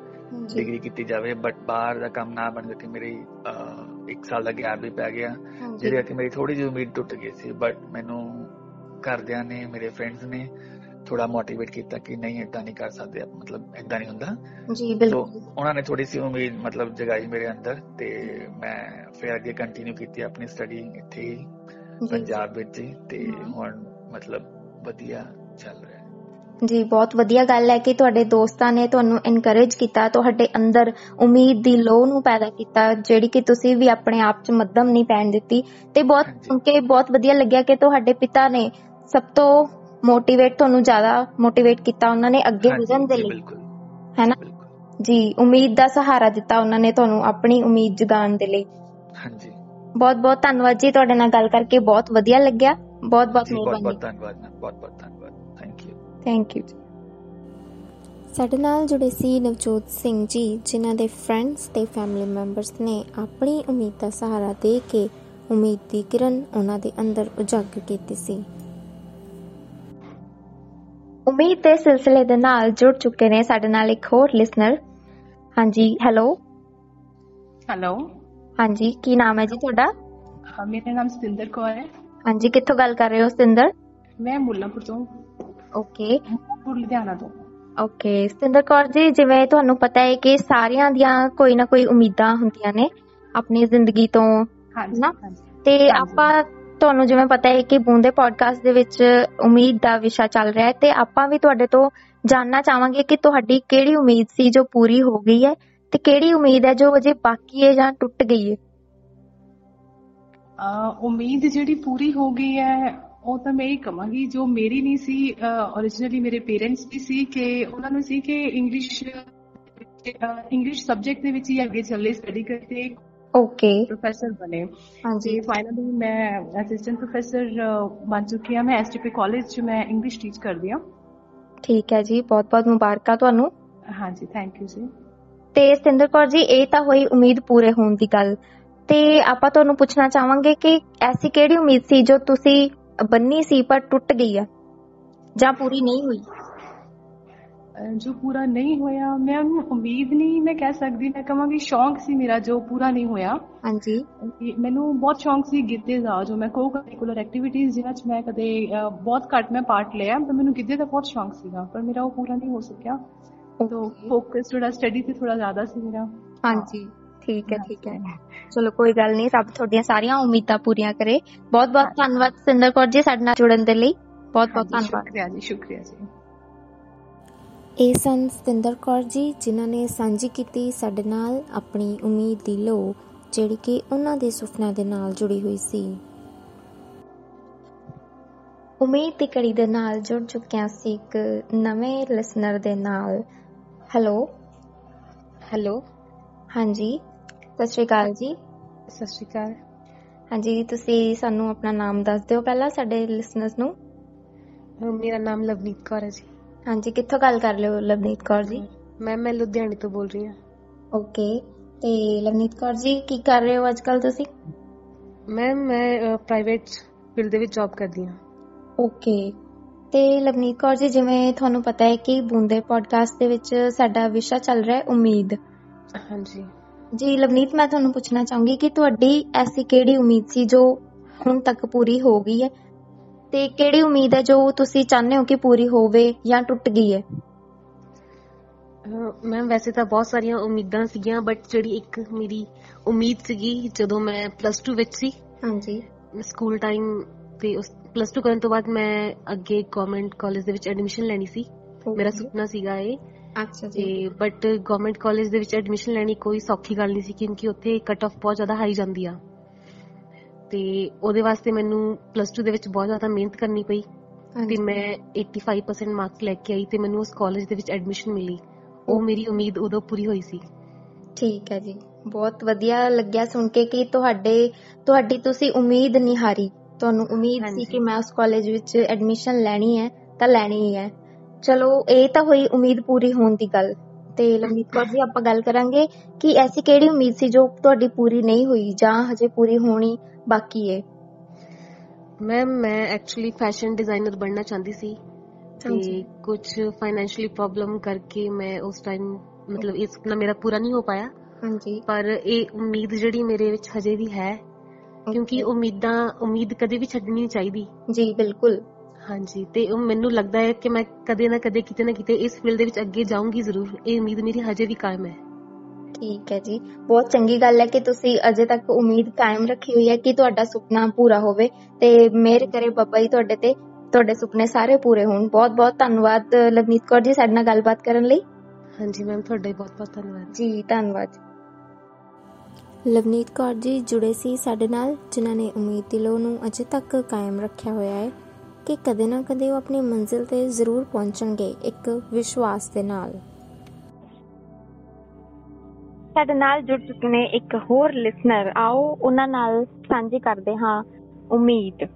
ਡਿਗਰੀ ਕੀਤੀ ਜਾਵੇ ਬਟ ਬਾਹਰ ਦਾ ਕੰਮ ਨਾ ਬਣ ਸਕੇ ਮੇਰੀ ਇੱਕ ਸਾਲ ਦਾ ਗੈਪ ਵੀ ਪੈ ਗਿਆ ਜਿਹਦੇ ਕਰਕੇ ਮੇਰੀ ਥੋੜੀ ਜਿਹੀ ਉਮੀਦ ਟੁੱਟ ਗਈ ਸੀ ਬਟ ਮੈਨੂੰ ਘਰਦਿਆਂ ਨੇ ਮੇਰੇ ਫਰੈਂਡਸ ਨੇ ਥੋੜਾ ਮੋਟੀਵੇਟ ਕੀਤਾ ਕਿ ਨਹੀਂ ਏਦਾਂ ਨਹੀਂ ਕਰ ਸਕਦੇ ਮਤਲਬ ਏਦਾਂ ਨਹੀਂ ਹੁੰਦਾ। ਜੀ ਬਿਲਕੁਲ। ਉਹਨਾਂ ਨੇ ਥੋੜੀ ਸੀ ਉਮੀਦ ਮਤਲਬ ਜਗਾਈ ਮੇਰੇ ਅੰਦਰ ਤੇ ਮੈਂ ਫਿਰ ਅੱਗੇ ਕੰਟੀਨਿਊ ਕੀਤੀ ਆਪਣੀ ਸਟੱਡੀ ਇੱਥੇ ਹੀ ਪੰਜਾਬ ਵਿੱਚ ਤੇ। ਹੁਣ ਮਤਲਬ ਵਧੀਆ ਚੱਲ ਰਿਹਾ। ਜੀ ਬਹੁਤ ਵਧੀਆ ਗੱਲ ਹੈ ਕਿ ਤੁਹਾਡੇ ਦੋਸਤਾਂ ਨੇ ਤੁਹਾਨੂੰ ਇਨਕਰੇਜ ਕੀਤਾ ਤੁਹਾਡੇ ਅੰਦਰ ਉਮੀਦ ਦੀ ਲੋਹ ਨੂੰ ਪੈਦਾ ਕੀਤਾ ਜਿਹੜੀ ਕਿ ਤੁਸੀਂ ਵੀ ਆਪਣੇ ਆਪ 'ਚ ਮੱਧਮ ਨਹੀਂ ਪੈਣ ਦਿੱਤੀ। ਤੇ ਬਹੁਤ। ਸੁਣ ਕੇ ਬਹੁਤ ਵਧੀਆ ਲੱਗਿਆ ਕਿ ਤੁਹਾਡੇ ਪਿਤਾ ਨੇ ਸਭ ਤੋਂ ਮੋਟੀਵੇਟ ਤੁਹਾਨੂੰ ਜ਼ਿਆਦਾ ਮੋਟੀਵੇਟ ਕੀਤਾ ਉਹਨਾਂ ਨੇ ਅੱਗੇ ਵਧਣ ਦੇ ਲਈ। ਬਿਲਕੁਲ। ਹੈ ਨਾ ਬਿਲਕੁਲ। ਜੀ ਉਮੀਦ ਦਾ ਸਹਾਰਾ ਦਿੱਤਾ ਉਹਨਾਂ ਨੇ ਤੁਹਾਨੂੰ ਆਪਣੀ ਉਮੀਦ ਜਗਾਉਣ ਦੇ ਲਈ। ਹਾਂਜੀ। ਬਹੁਤ ਬਹੁਤ ਧੰਨਵਾਦ ਜੀ ਤੁਹਾਡੇ ਨਾਲ ਗੱਲ ਕਰਕੇ ਬਹੁਤ ਵਧੀਆ ਲੱਗਿਆ। ਬਹੁਤ ਬਹੁਤ ਜੀ ਬਹੁਤ ਮਿਹਰਬਾਨੀ। ਬਹੁਤ ਧੰਨਵਾਦ ਬਹੁਤ ਬਹੁਤ ਧੰਨਵਾਦ। ਥੈਂਕ ਯੂ ਥੈਂਕ ਯੂ ਸਾਡੇ ਨਾਲ ਜੁੜੇ ਸੀ ਨਵਜੋਤ ਸਿੰਘ ਜੀ ਜਿਨ੍ਹਾਂ ਦੇ ਫਰੈਂਡਸ ਤੇ ਫੈਮਿਲੀ ਮੈਂਬਰਸ ਨੇ ਆਪਣੀ ਉਮੀਦ ਦਾ ਸਹਾਰਾ ਦੇ ਕੇ ਉਮੀਦ ਦੀ ਕਿਰਨ ਉਹਨਾਂ ਦੇ ਅੰਦਰ ਉਜਾਗਰ ਕੀਤੀ ਸੀ। ਉਮੀਦ ਦੇ ਸਿਲਸਿਲੇ ਦੇ ਨਾਲ ਜੁੜ ਚੁੱਕੇ ਨੇ ਸਾਡੇ ਨਾਲ ਇੱਕ ਹੋਰ ਲਿਸਨਰ ਹਾਂਜੀ ਹੈਲੋ ਹੈਲੋ ਹਾਂਜੀ ਕੀ ਨਾਮ ਹੈ ਜੀ ਤੁਹਾਡਾ? ਮੇਰਾ ਨਾਮ ਸਤਿੰਦਰ ਕੌਰ ਹੈ। ਹਾਂਜੀ ਕਿੱਥੋਂ ਗੱਲ ਕਰ ਰਹੇ ਹੋ ਸਤਿੰਦਰ? ਮੈਂ ਮੁੱਲਾਂਪੁਰ ਤੋਂ। ਓਕੇ ਮੁੱਲਾਂਪੁਰ ਲੁਧਿਆਣਾ ਤੋਂ। ਓਕੇ ਸਤਿੰਦਰ ਕੌਰ ਜੀ ਜਿਵੇਂ ਤੁਹਾਨੂੰ ਪਤਾ ਹੈ ਕਿ ਸਾਰਿਆਂ ਦੀਆਂ ਕੋਈ ਨਾ ਕੋਈ ਉਮੀਦਾਂ ਹੁੰਦੀਆਂ ਨੇ ਆਪਣੀ ਜ਼ਿੰਦਗੀ ਤੋਂ ਹਾਂਜੀ ਤੇ। ਆਪਾਂ ਤੁਹਾਨੂੰ ਜਿਵੇਂ ਪਤਾ ਹੈ ਕਿ ਬੂੰਦੇ ਪੋਡਕਾਸਟ ਦੇ ਵਿੱਚ ਉਮੀਦ ਦਾ ਵਿਸ਼ਾ ਚੱਲ ਰਿਹਾ ਹੈ ਤੇ ਆਪਾਂ ਵੀ ਤੁਹਾਡੇ ਤੋਂ ਜਾਨਣਾ ਚਾਹਾਂਗੇ ਕਿ ਤੁਹਾਡੀ ਕਿਹੜੀ ਉਮੀਦ ਸੀ ਜੋ ਪੂਰੀ ਹੋ ਗਈ ਹੈ ਤੇ ਕਿਹੜੀ ਉਮੀਦ ਹੈ ਜੋ ਅਜੇ ਬਾਕੀ ਹੈ ਜਾਂ ਟੁੱਟ ਗਈ ਹੈ? ਅਹ ਉਮੀਦ ਜਿਹੜੀ ਪੂਰੀ ਹੋ ਗਈ ਹੈ, ਉਹ ਤਾਂ ਮੈਂ ਇਹ ਕਹਾਂਗੀ ਜੋ ਮੇਰੀ ਨਹੀਂ ਸੀ originally ਮੇਰੇ ਪੇਰੈਂਟਸ ਵੀ ਸੀ ਕਿ ਉਹਨਾਂ ਨੂੰ ਸੀ ਕਿ ਇੰਗਲਿਸ਼ ਇੰਗਲਿਸ਼ ਸਬਜੈਕਟ ਦੇ ਵਿੱਚ ਹੀ ਅੱਗੇ ਚੱਲੇ ਸਟੱਡੀ ਕਰਕੇ ਓਕੇ ਪ੍ਰੋਫੈਸਰ ਬਣੇ। ਹਾਂਜੀ। ਫਾਈਨਲੀ ਮੈਂ ਅਸਿਸਟੈਂਟ ਪ੍ਰੋਫੈਸਰ ਬਣ ਚੁੱਕੀ ਹਾਂ। ਮੈਂ ਐਸਟੀਪੀ ਕਾਲਜ 'ਚ ਮੈਂ ਇੰਗਲਿਸ਼ ਟੀਚ ਕਰਦੀ ਹਾਂ। ਠੀਕ ਹੈ ਜੀ। ਬਹੁਤ ਬਹੁਤ ਮੁਬਾਰਕਾਂ ਤੁਹਾਨੂੰ। ਹਾਂਜੀ ਥੈਂਕ ਯੂ ਜੀ ਤੇ ਸਤਿੰਦਰ ਕੌਰ ਜੀ ਇਹ ਤਾਂ ਹੋਈ ਉਮੀਦ ਪੂਰੇ ਹੋਣ ਦੀ ਗੱਲ। ਤੇ ਆਪਾਂ ਤੁਹਾਨੂੰ ਪੁੱਛਣਾ ਚਾਹਾਂਗੇ ਕਿ ਐਸੀ ਕਿਹੜੀ ਉਮੀਦ ਸੀ ਜੋ ਤੁਸੀਂ ਬੰਨੀ ਸੀ ਪਰ ਟੁੱਟ ਗਈ ਹੈ ਜਾਂ ਪੂਰੀ ਨਹੀਂ ਹੋਈ? ਜੋ ਪੂਰਾ ਨਹੀਂ ਹੋਇਆ ਮੈਂ ਉਹਨੂੰ ਉਮੀਦ ਨਹੀਂ ਮੈਂ ਕਹਿ ਸਕਦੀ ਮੈਂ ਕਹਾਂਗੀ ਸ਼ੌਂਕ ਸੀ ਮੇਰਾ ਜੋ ਪੂਰਾ ਨਹੀਂ ਹੋਇਆ। ਹਾਂਜੀ। ਮੈਨੂੰ ਬਹੁਤ ਸ਼ੌਂਕ ਸੀ ਗਿੱਧੇ ਦਾ ਜੋ ਮੈਂ ਕੋ ਕਰਿਕੂਲਰ ਐਕਟੀਵਿਟੀਜ਼ ਜਿਨ੍ਹਾਂ 'ਚ ਮੈਂ ਕਦੇ ਬਹੁਤ ਘੱਟ ਮੈਂ ਪਾਰਟ ਲਿਆ ਪਰ ਮੈਨੂੰ ਗਿੱਧੇ ਦਾ ਬਹੁਤ ਸ਼ੌਂਕ ਸੀਗਾ ਪਰ ਮੇਰਾ ਉਹ ਪੂਰਾ ਨਹੀਂ ਹੋ ਸਕਿਆ। ਤੋ ਫੋਕਸ ਥੋੜਾ ਸਟੱਡੀ ਤੇ ਥੋੜਾ ਜ਼ਿਆਦਾ ਸੀ ਮੇਰਾ। ਹਾਂਜੀ ਠੀਕ ਹੈ ਠੀਕ ਹੈ। ਚਲੋ ਕੋਈ ਗੱਲ ਨਹੀਂ ਰੱਬ ਤੁਹਾਡੀਆਂ ਸਾਰੀਆਂ ਉਮੀਦਾਂ ਪੂਰੀਆਂ ਕਰੇ। ਬਹੁਤ ਬਹੁਤ ਧੰਨਵਾਦ ਸਤਿੰਦਰ ਕੌਰ ਜੀ ਸਾਡੇ ਨਾਲ ਜੁੜਨ ਦੇ ਲਈ। ਬਹੁਤ ਬਹੁਤ ਧੰਨਵਾਦ। ਸ਼ੁਕਰੀਆ ਜੀ ਸ਼ੁਕਰੀਆ ਜੀ। ਇਹ ਸਨ ਸਤਿੰਦਰ ਕੌਰ ਜੀ ਜਿਨ੍ਹਾਂ ਨੇ ਸਾਂਝੀ ਕੀਤੀ ਸਾਡੇ ਨਾਲ ਆਪਣੀ ਉਮੀਦ ਦੀ ਲੋ ਜਿਹੜੀ ਕਿ ਉਹਨਾਂ ਦੇ ਸੁਪਨਿਆਂ ਦੇ ਨਾਲ ਜੁੜੀ ਹੋਈ ਸੀ। ਉਮੀਦ ਦੀ ਕੜੀ ਦੇ ਨਾਲ ਜੁੜ ਚੁੱਕਿਆ ਸੀ ਇੱਕ ਨਵੇਂ ਲਿਸਨਰ ਦੇ ਨਾਲ। ਹੈਲੋ ਹੈਲੋ ਹਾਂਜੀ ਸਤਿ ਸ਼੍ਰੀ ਅਕਾਲ ਜੀ। ਸਤਿ ਸ਼੍ਰੀ ਅਕਾਲ। ਹਾਂਜੀ ਤੁਸੀਂ ਸਾਨੂੰ ਆਪਣਾ ਨਾਮ ਦੱਸ ਦਿਓ ਪਹਿਲਾਂ ਸਾਡੇ ਲਿਸਨਰਸ ਨੂੰ। ਮੇਰਾ ਨਾਮ ਲਵਨੀਤ ਕੌਰ ਹੈ ਜੀ। ਹਾਂਜੀ ਕਿੱਥੋਂ ਗੱਲ ਕਰ ਰਹੇ ਹੋ ਲਵਨੀਤ ਕੌਰ ਜੀ? ਮੈਂ ਮੈਂ ਲੁਧਿਆਣੇ ਤੋਂ ਬੋਲ ਰਹੀ ਹਾਂ। ਓਕੇ ਤੇ ਲਵਨੀਤ ਕੌਰ ਜੀ ਕੀ ਕਰ ਰਹੇ ਹੋ ਅੱਜਕੱਲ ਤੁਸੀਂ? ਮੈਮ ਮੈਂ ਪ੍ਰਾਈਵੇਟ ਫੀਲਡ ਦੇ ਵਿੱਚ ਜੌਬ ਕਰਦੀ ਹਾਂ। ਓਕੇ ਤੇ ਲਵਨੀਤ ਕੌਰ ਜੀ ਜਿਵੇਂ ਤੁਹਾਨੂੰ ਪਤਾ ਹੈ ਕਿ ਬੂੰਦੇ ਪੋਡਕਾਸਟ ਦੇ ਵਿੱਚ ਸਾਡਾ ਵਿਸ਼ਾ ਚੱਲ ਰਿਹਾ ਹੈ ਉਮੀਦ। ਹਾਂਜੀ। ਜੀ ਲਵਨੀਤ ਮੈਂ ਤੁਹਾਨੂੰ ਪੁੱਛਣਾ ਚਾਹੂੰਗੀ ਕਿ ਤੁਹਾਡੀ ਐਸੀ ਕਿਹੜੀ ਉਮੀਦ ਸੀ ਜੋ ਹੁਣ ਤੱਕ ਪੂਰੀ ਹੋ ਗਈ ਹੈ? ਤੇ ਕਿਹੜੀ ਉਮੀਦ ਹੈ ਜੋ ਤੁਸੀਂ ਚਾਹੁੰਦੇ ਹੋ ਕਿ ਪੂਰੀ ਹੋਵੇ ਜਾਂ ਟੁੱਟ ਗਈ ਹੈ? ਮੈਮ ਵੈਸੇ ਤਾਂ ਬਹੁਤ ਸਾਰੀਆਂ ਉਮੀਦਾਂ ਸੀਗੀਆਂ ਬਟ ਜਿਹੜੀ ਇੱਕ ਮੇਰੀ ਉਮੀਦ ਸੀਗੀ ਜਦੋਂ ਮੈਂ ਪਲੱਸ 2 ਵਿੱਚ ਸੀ ਹਾਂਜੀ। ਸਕੂਲ ਟਾਈਮ ਤੇ ਉਸ ਪਲੱਸ 2 ਕਰਨ ਤੋਂ ਬਾਅਦ ਮੈਂ ਅੱਗੇ ਗਵਰਨਮੈਂਟ ਕਾਲਜ ਦੇ ਵਿੱਚ ਐਡਮਿਸ਼ਨ ਲੈਣੀ ਸੀ। ਮੇਰਾ ਸੁਪਨਾ ਸੀਗਾ ਇਹ। ਅੱਛਾ ਤੇ ਬਟ ਗਵਰਨਮੈਂਟ ਕਾਲਜ ਦੇ ਵਿੱਚ ਐਡਮਿਸ਼ਨ ਲੈਣੀ ਕੋਈ ਸੌਖੀ ਗੱਲ ਨਹੀਂ ਸੀ ਕਿਉਂਕਿ ਉੱਥੇ ਕੱਟ ਆਫ ਬਹੁਤ ਜ਼ਿਆਦਾ ਹਾਈ ਜਾਂਦੀ ਆ। ਤੇ ਉਹਦੇ ਵਾਸਤੇ ਮੈਨੂੰ ਪਲੱਸ 2 ਦੇ ਵਿੱਚ ਬਹੁਤ ਜ਼ਿਆਦਾ ਮਿਹਨਤ ਕਰਨੀ ਪਈ। ਤੇ ਮੈਂ 85% ਮਾਰਕਸ ਲੈ ਕੇ ਆਈ ਤੇ ਮੈਨੂੰ ਉਸ ਕਾਲਜ ਦੇ ਵਿੱਚ ਐਡਮਿਸ਼ਨ ਮਿਲੀ। ਉਹ ਮੇਰੀ ਉਮੀਦ ਉਦੋਂ ਪੂਰੀ ਹੋਈ ਸੀ। ਠੀਕ ਹੈ ਜੀ। ਬਹੁਤ ਵਧੀਆ ਲੱਗਿਆ ਸੁਣ ਕੇ ਕਿ ਤੁਹਾਡੇ ਤੁਹਾਡੀ ਤੁਸੀਂ ਉਮੀਦ ਨਹੀਂ ਹਾਰੀ। ਤੁਹਾਨੂੰ ਉਮੀਦ ਸੀ। ਕਿ ਮੈਂ ਉਸ ਕਾਲਜ ਵਿੱਚ ਐਡਮਿਸ਼ਨ ਲੈਣੀ ਹੈ ਤਾਂ ਲੈਣੀ ਹੀ ਹੈ। ਚਲੋ ਇਹ ਤਾਂ ਹੋਈ ਉਮੀਦ ਪੂਰੀ ਹੋਣ ਦੀ ਗੱਲ। ਤੇ ਲਵਨੀਤ ਕੌਰ ਜੀ ਆਪਾਂ ਗੱਲ ਕਰਾਂਗੇ ਕਿ ਐਸੀ ਕਿਹੜੀ ਉਮੀਦ ਸੀ ਜੋ ਤੁਹਾਡੀ ਪੂਰੀ ਨਹੀਂ ਹੋਈ ਜਾਂ ਹਜੇ ਪੂਰੀ ਹੋਣੀ? ਬਾਕੀ ਹੈ ਮੈਮ ਮੈਂ ਐਕਚੁਅਲੀ ਫੈਸ਼ਨ ਡਿਜ਼ਾਈਨਰ ਬਣਨਾ ਚਾਹੁੰਦੀ ਸੀ ਤੇ। ਕੁਝ ਫਾਈਨੈਂਸ਼ੀਅਲੀ ਪ੍ਰੋਬਲਮ ਕਰਕੇ ਮੈਂ ਉਸ ਟਾਈਮ ਮਤਲਬ ਇਹ ਸੁਪਨਾ ਮੇਰਾ ਪੂਰਾ ਨਹੀਂ ਹੋ ਪਾਇਆ। ਹਾਂਜੀ। ਪਰ ਇਹ ਉਮੀਦ ਜਿਹੜੀ ਮੇਰੇ ਵਿੱਚ ਹਜੇ ਵੀ ਹੈ ਕਿਉਂਕਿ. ਉਮੀਦਾਂ ਉਮੀਦ ਕਦੇ ਵੀ ਛੱਡਣੀ ਨਹੀਂ ਚਾਹੀਦੀ। ਜੀ ਬਿਲਕੁਲ। ਹਾਂਜੀ ਤੇ ਉਹ ਮੈਨੂੰ ਲੱਗਦਾ ਹੈ ਕਿ ਮੈਂ ਕਦੇ ਨਾ ਕਦੇ ਕਿਤੇ ਨਾ ਕਿਤੇ ਇਸ ਫੀਲਡ ਦੇ ਵਿੱਚ ਅੱਗੇ ਜਾਊਂਗੀ ਜ਼ਰੂਰ। ਇਹ ਉਮੀਦ ਮੇਰੀ ਹਜੇ ਵੀ ਕਾਇਮ ਹੈ। ਠੀਕ ਹੈ ਜੀ। ਬਹੁਤ ਚੰਗੀ ਗੱਲ ਹੈ ਕਿ ਤੁਸੀਂ ਅਜੇ ਤੱਕ ਉਮੀਦ ਕਾਇਮ ਰੱਖੀ ਹੋਈ ਹੈ ਕਿ ਤੁਹਾਡਾ ਸੁਪਨਾ ਪੂਰਾ ਹੋਵੇ ਤੇ ਮਿਹਰ ਕਰੇ ਬਾਬਾ ਜੀ ਤੁਹਾਡੇ ਤੇ। ਤੁਹਾਡੇ ਸੁਪਨੇ ਸਾਰੇ ਪੂਰੇ ਹੋਣ। ਬਹੁਤ ਬਹੁਤ ਧੰਨਵਾਦ ਲਵਨੀਤ ਕੌਰ ਜੀ ਸਾਡੇ ਨਾਲ ਗੱਲਬਾਤ ਕਰਨ ਲਈ। ਹਾਂਜੀ ਮੈਮ ਤੁਹਾਡਾ ਬਹੁਤ ਬਹੁਤ ਧੰਨਵਾਦ। ਜੀ ਧੰਨਵਾਦ। ਲਵਨੀਤ ਕੌਰ ਜੀ ਜੁੜੇ ਸੀ ਸਾਡੇ ਨਾਲ ਜਿਨ੍ਹਾਂ ਨੇ ਉਮੀਦ ਦੀ ਲੋ ਨੂੰ ਅਜੇ ਤੱਕ ਕਾਇਮ ਰੱਖਿਆ ਹੋਇਆ ਹੈ ਕਿ ਕਦੇ ਨਾ ਕਦੇ ਉਹ ਆਪਣੀ ਮੰਜ਼ਿਲ ਤੇ ਜ਼ਰੂਰ ਪਹੁੰਚਣਗੇ ਇੱਕ ਵਿਸ਼ਵਾਸ ਦੇ ਨਾਲ। ਸਾਡੇ ਨਾਲ ਜੁੜ ਚੁੱਕੇ ਨੇ ਇੱਕ ਹੋਰ ਲਿਸਨਰ ਆਓ ਉਹਨਾਂ ਨਾਲ ਸਾਂਝੀ ਕਰਦੇ ਹਾਂ ਉਮੀਦ।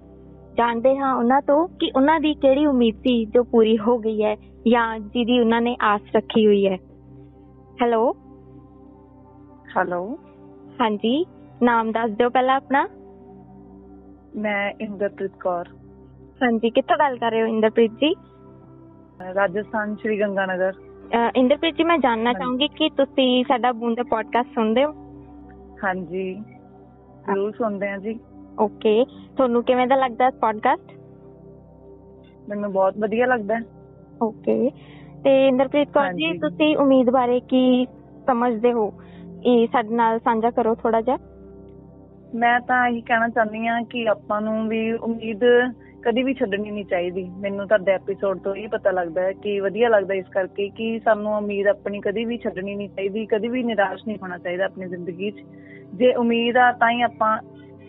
ਜਾਣਦੇ ਹਾਂ ਉਹਨਾਂ ਤੋਂ ਕਿ ਉਹਨਾਂ ਦੀ ਕਿਹੜੀ ਉਮੀਦ ਸੀ ਜੋ ਪੂਰੀ ਹੋ ਗਈ ਹੈ ਜਾਂ ਜਿਹਦੀ ਉਹਨਾਂ ਨੇ ਆਸ ਰੱਖੀ ਹੋਈ ਹੈ। ਹੈਲੋ? ਹੈਲੋ? ਹਾਂਜੀ ਨਾਮ ਦੱਸ ਦਿਓ ਪਹਿਲਾਂ ਆਪਣਾ। ਮੈਂ ਇੰਦਰਪ੍ਰੀਤ ਕੌਰ। ਹਾਂਜੀ ਕਿੱਥੋਂ ਗੱਲ ਕਰ ਰਹੇ ਹੋ ਇੰਦਰਪ੍ਰੀਤ ਜੀ? ਰਾਜਸਥਾਨ ਸ਼੍ਰੀ ਗੰਗਾਨਗਰ। ਇੰਦਰਪ੍ਰੀਤ ਜੀ ਮੈਂ ਹਾਂਜੀ। ਚਾਹੂੰਗੀ ਕਿ ਤੁਸੀਂ ਸਾਡਾ ਬੂੰਦ ਪੋਡਕਾਸਟ ਸੁਣਦੇ ਹੋ? ਹਾਂਜੀ। ਜ਼ਰੂਰ ਸੁਣਦੇ ਆ ਜੀ। ਓਕੇ। ਤੁਹਾਨੂੰ ਕਿਵੇਂ ਦਾ ਲੱਗਦਾ ਪੋਡਕਾਸਟ ਮੈਨੂੰ ਬਹੁਤ ਵਧੀਆ ਲੱਗਦਾ। ਓਕੇ। ਤੇ ਇੰਦਰਪ੍ਰੀਤ ਕੌਰ ਜੀ। ਤੁਸੀਂ ਉਮੀਦ ਬਾਰੇ ਕੀ ਸਮਝਦੇ ਹੋ? ਇਹ ਸਾਡੇ ਨਾਲ ਸਾਂਝਾ ਕਰੋ ਥੋੜਾ ਜਿਹਾ। ਮੈਂ ਤਾਂ ਇਹੀ ਕਹਿਣਾ ਚਾਹੁੰਦੀ ਆ ਕਿ ਆਪਾਂ ਨੂੰ ਵੀ ਉਮੀਦ ਕਦੀ ਵੀ ਛੱਡਣੀ ਨਹੀਂ ਚਾਹੀਦੀ। ਮੈਨੂੰ ਤੁਹਾਡੇ ਐਪੀਸੋਡ ਤੋਂ ਇਹ ਪਤਾ ਲੱਗਦਾ ਹੈ ਕਿ ਵਧੀਆ ਲੱਗਦਾ ਇਸ ਕਰਕੇ ਕਿ ਸਾਨੂੰ ਉਮੀਦ ਆਪਣੀ ਕਦੀ ਵੀ ਛੱਡਣੀ ਨਹੀਂ ਚਾਹੀਦੀ ਕਦੀ ਵੀ ਨਿਰਾਸ਼ ਨਹੀਂ ਹੋਣਾ ਚਾਹੀਦਾ ਆਪਣੀ ਜ਼ਿੰਦਗੀ 'ਚ। ਜੇ ਉਮੀਦ ਆ ਤਾਂ ਹੀ ਆਪਾਂ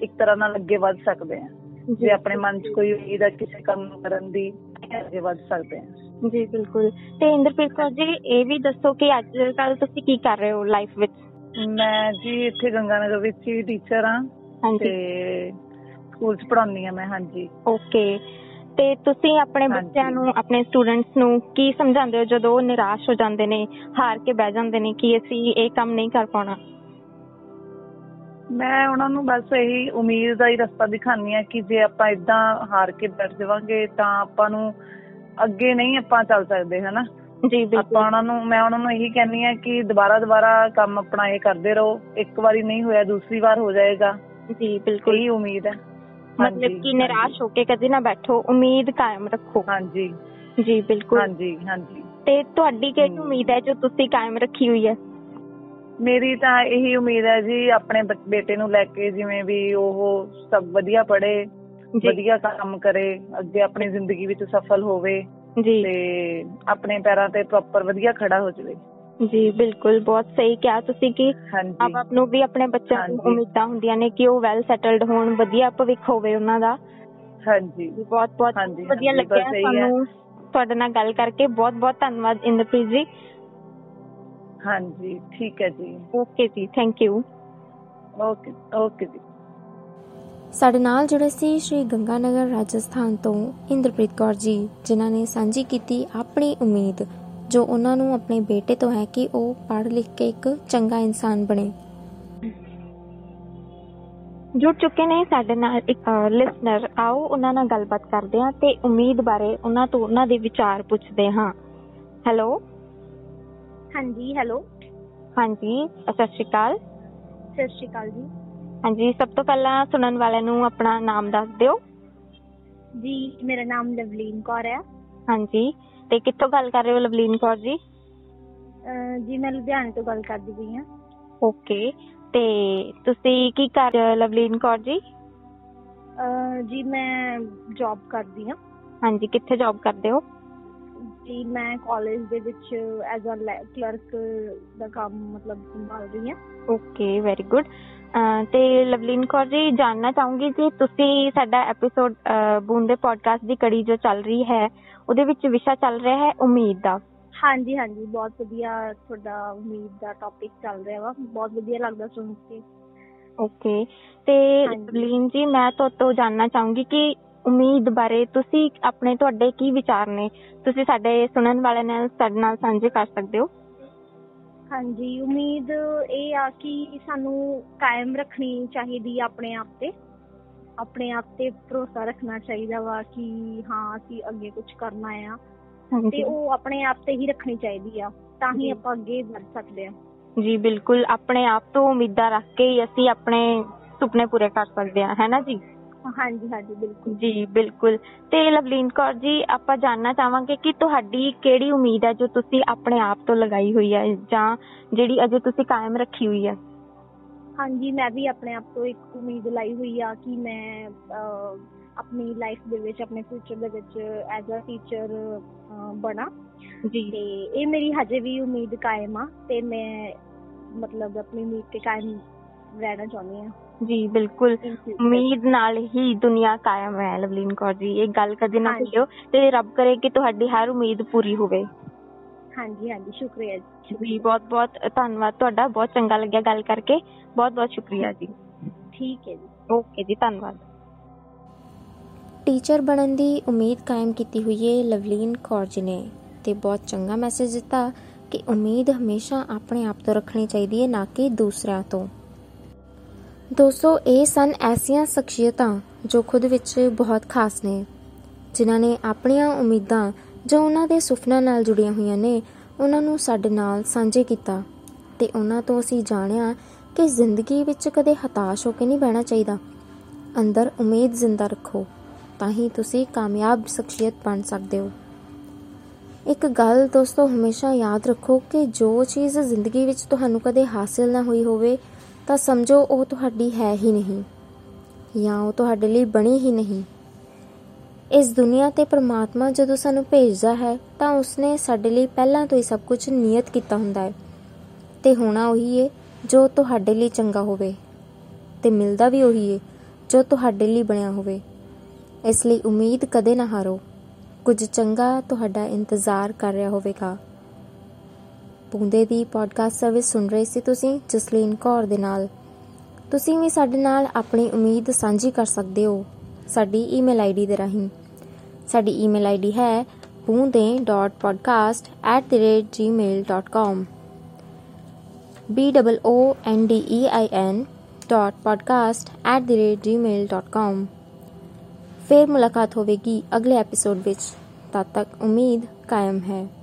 ਇੱਕ ਤਰ੍ਹਾਂ ਨਾਲ ਅੱਗੇ ਵੱਧ ਸਕਦੇ ਹਾਂ। ਜੇ ਆਪਣੇ ਮਨ 'ਚ ਕੋਈ ਉਮੀਦ ਆ ਕਿਸੇ ਕੰਮ ਨੂੰ ਕਰਨ ਦੀ ਤਾਂ ਅੱਗੇ ਵੱਧ ਸਕਦੇ ਹਾਂ। ਜੀ ਬਿਲਕੁਲ। ਤੇ ਇੰਦਰਪ੍ਰੀਤ ਕੌਰ ਜੀ ਇਹ ਵੀ ਦੱਸੋ ਕਿ ਅੱਜ ਕੱਲ ਤੁਸੀਂ ਕੀ ਕਰ ਰਹੇ ਹੋ ਲਾਈਫ ਵਿੱਚ? ਮੈਂ ਜੀ ਇੱਥੇ ਗੰਗਾਨਗਰ ਵਿੱਚ ਹੀ ਟੀਚਰ ਹਾਂਜੀ। ਤੇ ਸਕੂਲ 'ਚ ਪੜ੍ਹਾਉਂਦੀ ਆ ਮੈਂ ਹਾਂਜੀ। ਓਕੇ ਤੇ ਤੁਸੀਂ ਆਪਣੇ ਹਾਂਜੀ। ਬੱਚਿਆਂ ਨੂੰ ਆਪਣੇ ਸਟੂਡੈਂਟਸ ਨੂੰ ਕੀ ਸਮਝਾਉਂਦੇ ਹੋ ਜਦੋਂ ਉਹ ਨਿਰਾਸ਼ ਹੋ ਜਾਂਦੇ ਨੇ ਹਾਰ ਕੇ ਬਹਿ ਜਾਂਦੇ ਨੇ ਕਿ ਅਸੀਂ ਇਹ ਕੰਮ ਨਹੀਂ ਕਰ ਪਾਉਣਾ? ਮੈਂ ਉਹਨਾਂ ਨੂੰ ਬਸ ਇਹੀ ਉਮੀਦ ਦਾ ਹੀ ਰਸਤਾ ਦਿਖਾਉਂਦੀ ਆ ਕਿ ਜੇ ਆਪਾਂ ਇਦਾਂ ਹਾਰ ਕੇ ਬੈਠ ਜਾਵਾਂਗੇ ਤਾਂ ਆਪਾਂ ਨੂੰ ਅੱਗੇ ਨਹੀਂ ਆਪਾਂ ਚੱਲ ਸਕਦੇ ਹਨਾ? ਜੀ ਆਪਾਂ ਬਿਲਕੁਲ ਉਹਨਾਂ ਨੂੰ ਮੈਂ ਉਹਨਾਂ ਨੂੰ ਇਹੀ ਕਹਿੰਦੀ ਆ ਕਿ ਦੁਬਾਰਾ ਦੁਬਾਰਾ ਕੰਮ ਆਪਣਾ ਇਹ ਕਰਦੇ ਰਹੋ। ਇੱਕ ਵਾਰੀ ਨਹੀਂ ਹੋਇਆ ਦੂਸਰੀ ਵਾਰ ਹੋ ਜਾਏਗਾ। ਜੀ ਬਿਲਕੁਲ। ਇਹੀ ਉਮੀਦ ਹੈ। ਮਤਲਬ ਕਿ ਨਿਰਾਸ਼ ਹੋ ਕੇ ਕਦੇ ਨਾ ਬੈਠੋ ਉਮੀਦ ਕਾਇਮ ਰੱਖੋ। ਹਾਂਜੀ। ਜੀ ਬਿਲਕੁਲ। ਹਾਂਜੀ ਹਾਂਜੀ। ਤੇ ਤੁਹਾਡੀ ਕਿਹੜੀ। ਉਮੀਦ ਹੈ ਜੋ ਤੁਸੀਂ ਕਾਇਮ ਰੱਖੀ ਹੋਈ ਹੈ? ਮੇਰੀ ਤਾਂ ਇਹੀ ਉਮੀਦ ਹੈ ਜੀ ਆਪਣੇ ਬੇਟੇ ਨੂੰ ਲੈ ਕੇ ਜਿਵੇਂ ਵੀ ਉਹ ਸਭ ਵਧੀਆ ਪੜ੍ਹੇ ਜੀ। ਵਧੀਆ ਕੰਮ ਕਰੇ ਅੱਗੇ ਆਪਣੀ ਜ਼ਿੰਦਗੀ ਵਿੱਚ ਸਫਲ ਹੋਵੇ ਜੀ। ਤੇ ਆਪਣੇ ਪੈਰਾਂ ਤੇ ਪ੍ਰੋਪਰ ਵਧੀਆ ਖੜਾ ਹੋ ਜਾਵੇ। ਜੀ ਬਿਲਕੁਲ ਬਹੁਤ ਸਹੀ ਕਿਹਾ ਤੁਸੀਂ ਕਿ ਹਾਂਜੀ। ਆਪ ਨੂੰ ਵੀ ਆਪਣੇ ਬੱਚਿਆਂ ਨੂੰ ਹਾਂਜੀ। ਉਮੀਦਾਂ ਹੁੰਦੀਆਂ ਨੇ ਕਿ ਉਹ ਵੈਲ ਸੈਟਲਡ ਹੋਣ ਵਧੀਆ ਭਵਿੱਖ ਹੋਵੇ ਉਹਨਾਂ ਦਾ। ਹਾਂਜੀ। ਬਹੁਤ ਬਹੁਤ ਹਾਂਜੀ, ਵਧੀਆ ਹਾਂਜੀ, ਲੱਗਿਆ ਬਸ ਇਹੀ ਹੈ। ਸਾਨੂੰ ਤੁਹਾਡੇ ਨਾਲ ਗੱਲ ਕਰਕੇ। ਬਹੁਤ ਬਹੁਤ ਧੰਨਵਾਦ ਇੰਦਰਪ੍ਰੀਤ ਜੀ। ਹਾਂਜੀ ਠੀਕ ਹੈ ਜੀ। ਓਕੇ ਜੀ ਥੈਂਕ ਯੂ ਓਕੇ ਓਕੇ ਜੀ। ਸਾਡੇ ਨਾਲ ਜੁੜੇ ਸੀ ਸ਼੍ਰੀ ਗੰਗਾਨਗਰ ਰਾਜਸਥਾਨ ਤੋਂ ਇੰਦਰਪ੍ਰੀਤ ਕੌਰ ਜੀ ਜਿਨ੍ਹਾਂ ਨੇ ਸਾਂਝੀ ਕੀਤੀ ਆਪਣੀ ਉਮੀਦ। ਜੋ ਉਹਨਾਂ ਨੂੰ ਆਪਣੇ ਬੇਟੇ ਤੋਂ ਹੈ ਕਿ ਉਹ ਪੜ੍ਹ ਲਿਖ ਕੇ ਇੱਕ ਚੰਗਾ ਇਨਸਾਨ ਬਣੇ। ਜੁੜ ਚੁੱਕੇ ਨੇ ਸਾਡੇ ਨਾਲ ਇੱਕ ਲਿਸਨਰ ਆਓ ਉਹਨਾਂ ਨਾਲ ਗੱਲਬਾਤ ਕਰਦੇ ਹਾਂ ਤੇ ਉਮੀਦ ਬਾਰੇ ਉਹਨਾਂ ਤੋਂ ਉਹਨਾਂ ਦੇ ਵਿਚਾਰ ਪੁੱਛਦੇ ਹਾਂ। ਹੈਲੋ ਹਾਂਜੀ ਹੈਲੋ ਹਾਂਜੀ ਸਤਿ ਸ਼੍ਰੀ ਅਕਾਲ। ਸਤਿ ਸ਼੍ਰੀ ਅਕਾਲ ਜੀ। ਹਾਂਜੀ ਸਭ ਤੋਂ ਪਹਿਲਾਂ ਸੁਣਨ ਵਾਲਿਆਂ ਨੂੰ ਆਪਣਾ ਨਾਮ ਦੱਸ ਦਿਓ। ਜੀ ਮੇਰਾ ਨਾਮ ਲਵਲੀਨ ਕੌਰ ਹੈ। ਹਾਂਜੀ। ਤੇ ਕਿੱਥੋਂ ਗੱਲ ਕਰ ਰਹੇ ਹੋ ਲਵਲੀਨ ਕੌਰ ਜੀ? ਅਹ ਜੀ ਮੈਂ ਲੁਧਿਆਣੇ ਤੋਂ ਗੱਲ ਕਰਦੀ ਪਈ ਹਾਂ। ਓਕੇ ਤੇ ਤੁਸੀਂ ਕੀ ਕਰ ਰਹੇ ਹੋ ਲਵਲੀਨ ਕੌਰ ਜੀ? ਅਹ ਜੀ ਮੈਂ ਜੌਬ ਕਰਦੀ ਹਾਂ। ਹਾਂਜੀ ਕਿੱਥੇ ਜੌਬ ਕਰਦੇ ਹੋ? ਜੀ ਮੈਂ ਕਾਲਜ ਦੇ ਵਿੱਚ ਐਜ਼ ਅ ਕਲਰਕ ਦਾ ਕੰਮ ਮਤਲਬ ਸੰਭਾਲ ਰਹੀ ਹਾਂ। ਓਕੇ ਵੈਰੀ ਗੁੱਡ ਤੇ ਲਵਲੀਨ ਕੌਰ ਜੀ ਜਾਨਣਾ ਚਾਹੂੰਗੀ ਕਿ ਤੁਸੀਂ ਸਾਡਾ ਐਪੀਸੋਡ ਬੂੰਦ ਦੇ ਪੋਡਕਾਸਟ ਦੀ ਕੜੀ ਜੋ ਚੱਲ ਰਹੀ ਹੈ ਉਹਦੇ ਵਿੱਚ ਵਿਸ਼ਾ ਚੱਲ ਰਿਹਾ ਹੈ ਉਮੀਦ ਦਾ। ਹਾਂਜੀ ਹਾਂਜੀ ਬਹੁਤ ਵਧੀਆ ਤੁਹਾਡਾ ਉਮੀਦ ਦਾ ਟੌਪਿਕ ਚੱਲ ਰਿਹਾ ਵਾ। ਬਹੁਤ ਵਧੀਆ ਲੱਗਦਾ ਸੁਣ ਕੇ। ਓਕੇ ਤੇ। ਲਵਲੀਨ ਜੀ ਮੈਂ ਤੁਹਾਡੇ ਤੋਂ ਜਾਨਣਾ ਚਾਹੂੰਗੀ ਕਿ ਉਮੀਦ ਬਾਰੇ ਤੁਸੀਂ ਆਪਣੇ ਤੁਹਾਡੇ ਕੀ ਵਿਚਾਰ ਨੇ? ਤੁਸੀਂ ਸਾਡੇ ਸੁਣਨ ਵਾਲਿਆਂ ਨਾਲ ਸਾਡੇ ਨਾਲ ਸਾਂਝੇ ਕਰ ਸਕਦੇ ਹੋ? ਹਾਂਜੀ ਉਮੀਦ ਇਹ ਆ ਕਿ ਸਾਨੂੰ ਕਾਇਮ ਰੱਖਣੀ ਚਾਹੀਦੀ ਆ ਆਪਣੇ ਆਪ ਤੇ। ਆਪਣੇ ਆਪ ਤੇ ਭਰੋਸਾ ਰੱਖਣਾ ਚਾਹੀਦਾ ਵਾ ਕਿ ਹਾਂ ਅਸੀਂ ਅੱਗੇ ਕੁਝ ਕਰਨਾ ਆ। ਤੇ ਉਹ ਆਪਣੇ ਆਪ ਤੇ ਹੀ ਰੱਖਣੀ ਚਾਹੀਦੀ ਆ ਤਾਂ। ਹੀ ਆਪਾਂ ਅੱਗੇ ਵਧ ਸਕਦੇ ਆ। ਜੀ ਬਿਲਕੁਲ। ਆਪਣੇ ਆਪ ਤੋਂ ਉਮੀਦਾਂ ਰੱਖ ਕੇ ਹੀ ਅਸੀਂ ਆਪਣੇ ਸੁਪਨੇ ਪੂਰੇ ਕਰ ਸਕਦੇ ਹਾਂ ਹੈ ਨਾ ਜੀ? ਹਾਂਜੀ ਹਾਂਜੀ ਬਿਲਕੁਲ। ਜੀ ਬਿਲਕੁਲ। ਤੇ ਲਵਲੀਨ ਕੌਰ ਜੀ ਆਪਾਂ ਜਾਨਣਾ ਚਾਹਾਂਗੇ ਕਿ ਤੁਹਾਡੀ ਕਿਹੜੀ ਉਮੀਦ ਹੈ ਜੋ ਤੁਸੀਂ ਆਪਣੇ ਆਪ ਤੋਂ ਲਗਾਈ ਹੋਈ ਹੈ ਜਾਂ ਜਿਹੜੀ ਅਜੇ ਤੁਸੀਂ ਕਾਇਮ ਰੱਖੀ ਹੋਈ ਹੈ? ਹਾਂਜੀ ਮੈਂ ਵੀ ਆਪਣੇ ਆਪ ਤੋਂ ਇੱਕ ਉਮੀਦ ਲਾਈ ਹੋਈ ਆ ਕਿ ਮੈਂ ਆਪਣੀ ਲਾਈਫ ਦੇ ਵਿੱਚ ਆਪਣੇ ਫਿਊਚਰ ਦੇ ਵਿੱਚ ਐਜ਼ ਅ ਟੀਚਰ ਬਣਾ। ਜੀ। ਤੇ ਇਹ ਮੇਰੀ ਹਜੇ ਵੀ ਉਮੀਦ ਕਾਇਮ ਆ ਤੇ ਮੈਂ ਮਤਲਬ ਆਪਣੀ ਉਮੀਦ ਤੇ ਕਾਇਮ ਰਹਿਣਾ ਚਾਹੁੰਦੀ ਆ। ਜੀ ਬਿਲਕੁਲ। ਉਮੀਦ ਨਾਲ ਹੀ ਦੁਨੀਆ ਕਾਇਮ ਹੈ ਲਵਲੀਨ ਕੌਰ ਜੀ। ਇਹ ਗੱਲ ਕਦੇ ਨਾ ਹਾਂਜੀ। ਭੁੱਲਿਓ ਤੇ ਰੱਬ ਕਰੇ ਕਿ ਤੁਹਾਡੀ ਹਰ ਉਮੀਦ ਪੂਰੀ ਹੋਵੇ। ਹਾਂਜੀ ਹਾਂਜੀ ਸ਼ੁਕਰੀਆ ਜੀ। ਜੀ ਬਹੁਤ ਬਹੁਤ ਧੰਨਵਾਦ ਤੁਹਾਡਾ। ਬਹੁਤ ਚੰਗਾ ਲੱਗਿਆ ਗੱਲ ਕਰਕੇ। ਬਹੁਤ ਬਹੁਤ ਸ਼ੁਕਰੀਆ ਜੀ। ਠੀਕ ਹੈ ਜੀ। ਓਕੇ ਜੀ ਧੰਨਵਾਦ। ਟੀਚਰ ਬਣਨ ਦੀ ਉਮੀਦ ਕਾਇਮ ਕੀਤੀ ਹੋਈ ਹੈ ਲਵਲੀਨ ਕੌਰ ਜੀ ਨੇ ਤੇ ਬਹੁਤ ਚੰਗਾ ਮੈਸੇਜ ਦਿੱਤਾ ਕਿ ਉਮੀਦ ਹਮੇਸ਼ਾ ਆਪਣੇ ਆਪ ਤੋਂ ਰੱਖਣੀ ਚਾਹੀਦੀ ਹੈ ਨਾ ਕਿ ਦੂਸਰਿਆਂ ਤੋਂ। ਦੋਸਤੋ, ਇਹ ਸਨ ਐਸੀਆਂ ਸ਼ਖਸੀਅਤਾਂ ਜੋ ਖੁਦ ਵਿੱਚ ਬਹੁਤ ਖਾਸ ਨੇ, ਜਿਨ੍ਹਾਂ ਨੇ ਆਪਣੀਆਂ ਉਮੀਦਾਂ ਜੋ ਉਹਨਾਂ ਦੇ ਸੁਪਨਿਆਂ ਨਾਲ ਜੁੜੀਆਂ ਹੋਈਆਂ ਨੇ, ਉਹਨਾਂ ਨੂੰ ਸਾਡੇ ਨਾਲ ਸਾਂਝੇ ਕੀਤਾ ਤੇ ਉਹਨਾਂ ਤੋਂ ਅਸੀਂ ਜਾਣਿਆ ਕਿ ਜ਼ਿੰਦਗੀ ਵਿੱਚ ਕਦੇ ਹਤਾਸ਼ ਹੋ ਕੇ ਨਹੀਂ ਬਹਿਣਾ ਚਾਹੀਦਾ। ਅੰਦਰ ਉਮੀਦ ਜ਼ਿੰਦਾ ਰੱਖੋ, ਤਾਂ ਹੀ ਤੁਸੀਂ ਕਾਮਯਾਬ ਸ਼ਖਸੀਅਤ ਬਣ ਸਕਦੇ ਹੋ। ਇੱਕ ਗੱਲ ਦੋਸਤੋ, ਹਮੇਸ਼ਾ ਯਾਦ ਰੱਖੋ ਕਿ ਜੋ ਚੀਜ਼ ਜ਼ਿੰਦਗੀ ਵਿੱਚ ਤੁਹਾਨੂੰ ਕਦੇ ਹਾਸਿਲ ਨਾ ਹੋਈ ਹੋਵੇ ਤਾਂ ਸਮਝੋ ਉਹ ਤੁਹਾਡੀ ਹੈ ਹੀ ਨਹੀਂ ਜਾਂ ਉਹ ਤੁਹਾਡੇ ਲਈ ਬਣੀ ਹੀ ਨਹੀਂ। ਇਸ ਦੁਨੀਆ ਤੇ ਪ੍ਰਮਾਤਮਾ ਜਦੋਂ ਸਾਨੂੰ ਭੇਜਦਾ ਹੈ, ਤਾਂ ਉਸਨੇ ਸਾਡੇ ਲਈ ਪਹਿਲਾਂ ਤੋਂ ਹੀ ਸਭ ਕੁਝ ਨਿਯਤ ਕੀਤਾ ਹੁੰਦਾ ਹੈ। ਤੇ ਹੋਣਾ ਉਹੀ ਹੈ ਜੋ ਤੁਹਾਡੇ ਲਈ ਚੰਗਾ ਹੋਵੇ। ਤੇ ਮਿਲਦਾ ਵੀ ਉਹੀ ਹੈ ਜੋ ਤੁਹਾਡੇ ਲਈ ਬਣਿਆ ਹੋਵੇ। ਇਸ ਲਈ ਉਮੀਦ ਕਦੇ ਨਾ ਹਾਰੋ, ਕੁਝ ਚੰਗਾ ਤੁਹਾਡਾ ਇੰਤਜ਼ਾਰ ਕਰ ਰਿਹਾ ਹੋਵੇਗਾ। ਬੂੰਦੇ ਦੀ ਪੋਡਕਾਸਟ ਸਰਵਿਸ ਸੁਣ ਰਹੇ ਸੀ ਤੁਸੀਂ, ਜਸਲੀਨ ਕੌਰ ਦੇ ਨਾਲ। ਤੁਸੀਂ ਵੀ ਸਾਡੇ ਨਾਲ ਆਪਣੀ ਉਮੀਦ ਸਾਂਝੀ ਕਰ ਸਕਦੇ ਹੋ, ਸਾਡੀ ਈਮੇਲ ਆਈਡੀ ਦੇ ਰਾਹੀਂ। ਸਾਡੀ ਈਮੇਲ ਆਈਡੀ ਹੈ boonde.podcast@gmail.com b o o n d e i n dot podcast at the rate gmail.com ਫਿਰ ਮੁਲਾਕਾਤ ਹੋਵੇਗੀ ਅਗਲੇ ਐਪੀਸੋਡ ਵਿੱਚ। ਤਦ ਤੱਕ ਉਮੀਦ ਕਾਇਮ ਹੈ।